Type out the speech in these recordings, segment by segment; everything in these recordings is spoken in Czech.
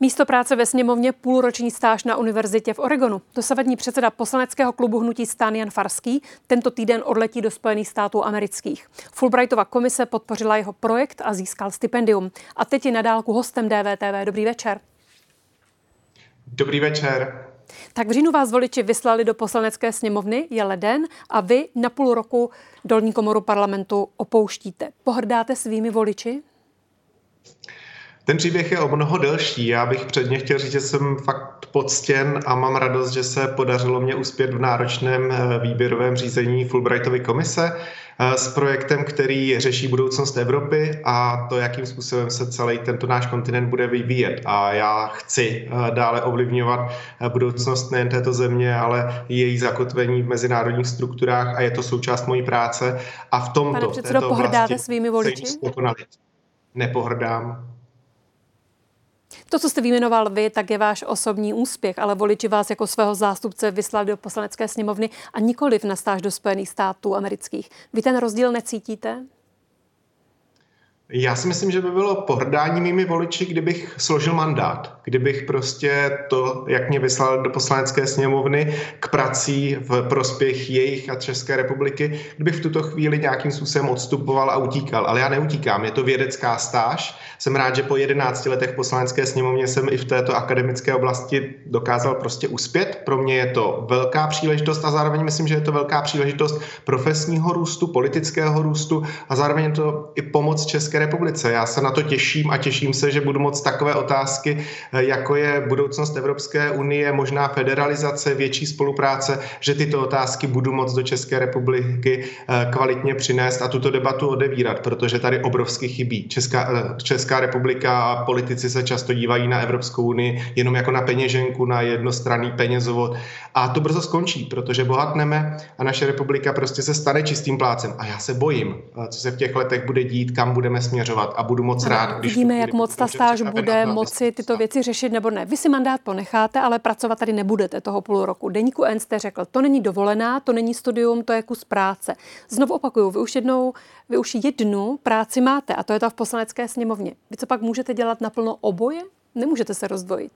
Místo práce ve sněmovně půlroční stáž na univerzitě v Oregonu. Dosavadní předseda poslaneckého klubu hnutí Stan Jan Farský tento týden odletí do Spojených států amerických. Fulbrightova komise podpořila jeho projekt a získal stipendium. A teď je nadálku hostem DVTV. Dobrý večer. Dobrý večer. Tak v říjnu vás voliči vyslali do poslanecké sněmovny, je leden a vy na půl roku dolní komoru parlamentu opouštíte. Pohrdáte svými voliči? Ten příběh je o mnoho delší. Já bych předně chtěl říct, že jsem fakt poctěn a mám radost, že se podařilo mě uspět v náročném eh, výběrovém řízení Fulbrightovy komise eh, s projektem, který řeší budoucnost Evropy a to, jakým způsobem se celý tento náš kontinent bude vyvíjet. A já chci eh, dále ovlivňovat budoucnost nejen této země, ale její zakotvení v mezinárodních strukturách a je to součást mojí práce. A v tomto Pane předsedo, pohrdáte svými voliči? Nepohrdám. To, co jste vyjmenoval vy, tak je váš osobní úspěch, ale voliči vás jako svého zástupce vyslali do poslanecké sněmovny a nikoliv na stáž do Spojených států amerických. Vy ten rozdíl necítíte? Já si myslím, že by bylo pohrdání mými voliči, kdybych složil mandát, kdybych prostě to, jak mě vyslal do poslanecké sněmovny k prací v prospěch jejich a České republiky, kdybych v tuto chvíli nějakým způsobem odstupoval a utíkal. Ale já neutíkám, je to vědecká stáž. Jsem rád, že po 11 letech poslanecké sněmovně jsem i v této akademické oblasti dokázal prostě uspět. Pro mě je to velká příležitost a zároveň myslím, že je to velká příležitost profesního růstu, politického růstu a zároveň je to i pomoc České Republice. Já se na to těším a těším se, že budu moc takové otázky, eh, jako je budoucnost Evropské unie, možná federalizace, větší spolupráce, že tyto otázky budu moc do České republiky eh, kvalitně přinést a tuto debatu odevírat, protože tady obrovsky chybí. Česká, eh, Česká republika a politici se často dívají na Evropskou unii jenom jako na peněženku, na jednostranný penězovod a to brzo skončí, protože bohatneme a naše republika prostě se stane čistým plácem. A já se bojím, co se v těch letech bude dít, kam budeme směřovat a budu moc rád, když... Vidíme, jak moc ta stáž bude moci tyto věci řešit nebo ne. Vy si mandát ponecháte, ale pracovat tady nebudete toho půl roku. Deníku N jste řekl, to není dovolená, to není studium, to je kus práce. Znovu opakuju, vy už jednou, vy už jednu práci máte a to je ta v poslanecké sněmovně. Vy co pak můžete dělat naplno oboje? Nemůžete se rozdvojit.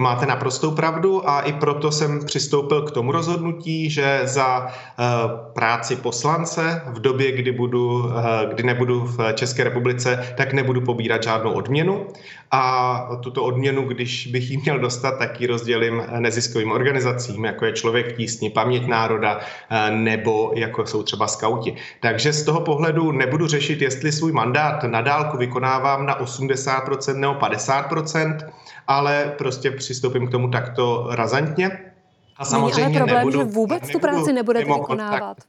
To máte naprostou pravdu a i proto jsem přistoupil k tomu rozhodnutí, že za uh, práci poslance v době, kdy, budu, uh, kdy nebudu v České republice, tak nebudu pobírat žádnou odměnu. A tuto odměnu, když bych ji měl dostat, tak ji rozdělím neziskovým organizacím, jako je Člověk tísni, Paměť národa uh, nebo jako jsou třeba skauti. Takže z toho pohledu nebudu řešit, jestli svůj mandát na dálku vykonávám na 80% nebo 50%, ale prostě přistoupím k tomu takto razantně. A samozřejmě Není ale problém, nebudu, že vůbec nebudu tu práci nebudete vykonávat. Kontakt,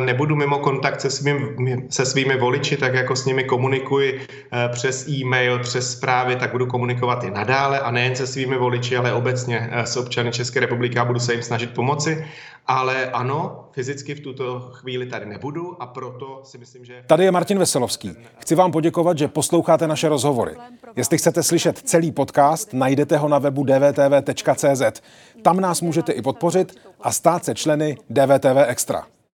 nebudu mimo kontakt se svými, se svými voliči, tak jako s nimi komunikuji eh, přes e-mail, přes zprávy, tak budu komunikovat i nadále a nejen se svými voliči, ale obecně eh, s občany České republiky a budu se jim snažit pomoci. Ale ano, fyzicky v tuto chvíli tady nebudu a proto si myslím, že... Tady je Martin Veselovský. Chci vám poděkovat, že posloucháte naše rozhovory. Jestli chcete slyšet celý podcast, najdete ho na webu dvtv.cz. Tam nás můžete i podpořit a stát se členy DVTV Extra.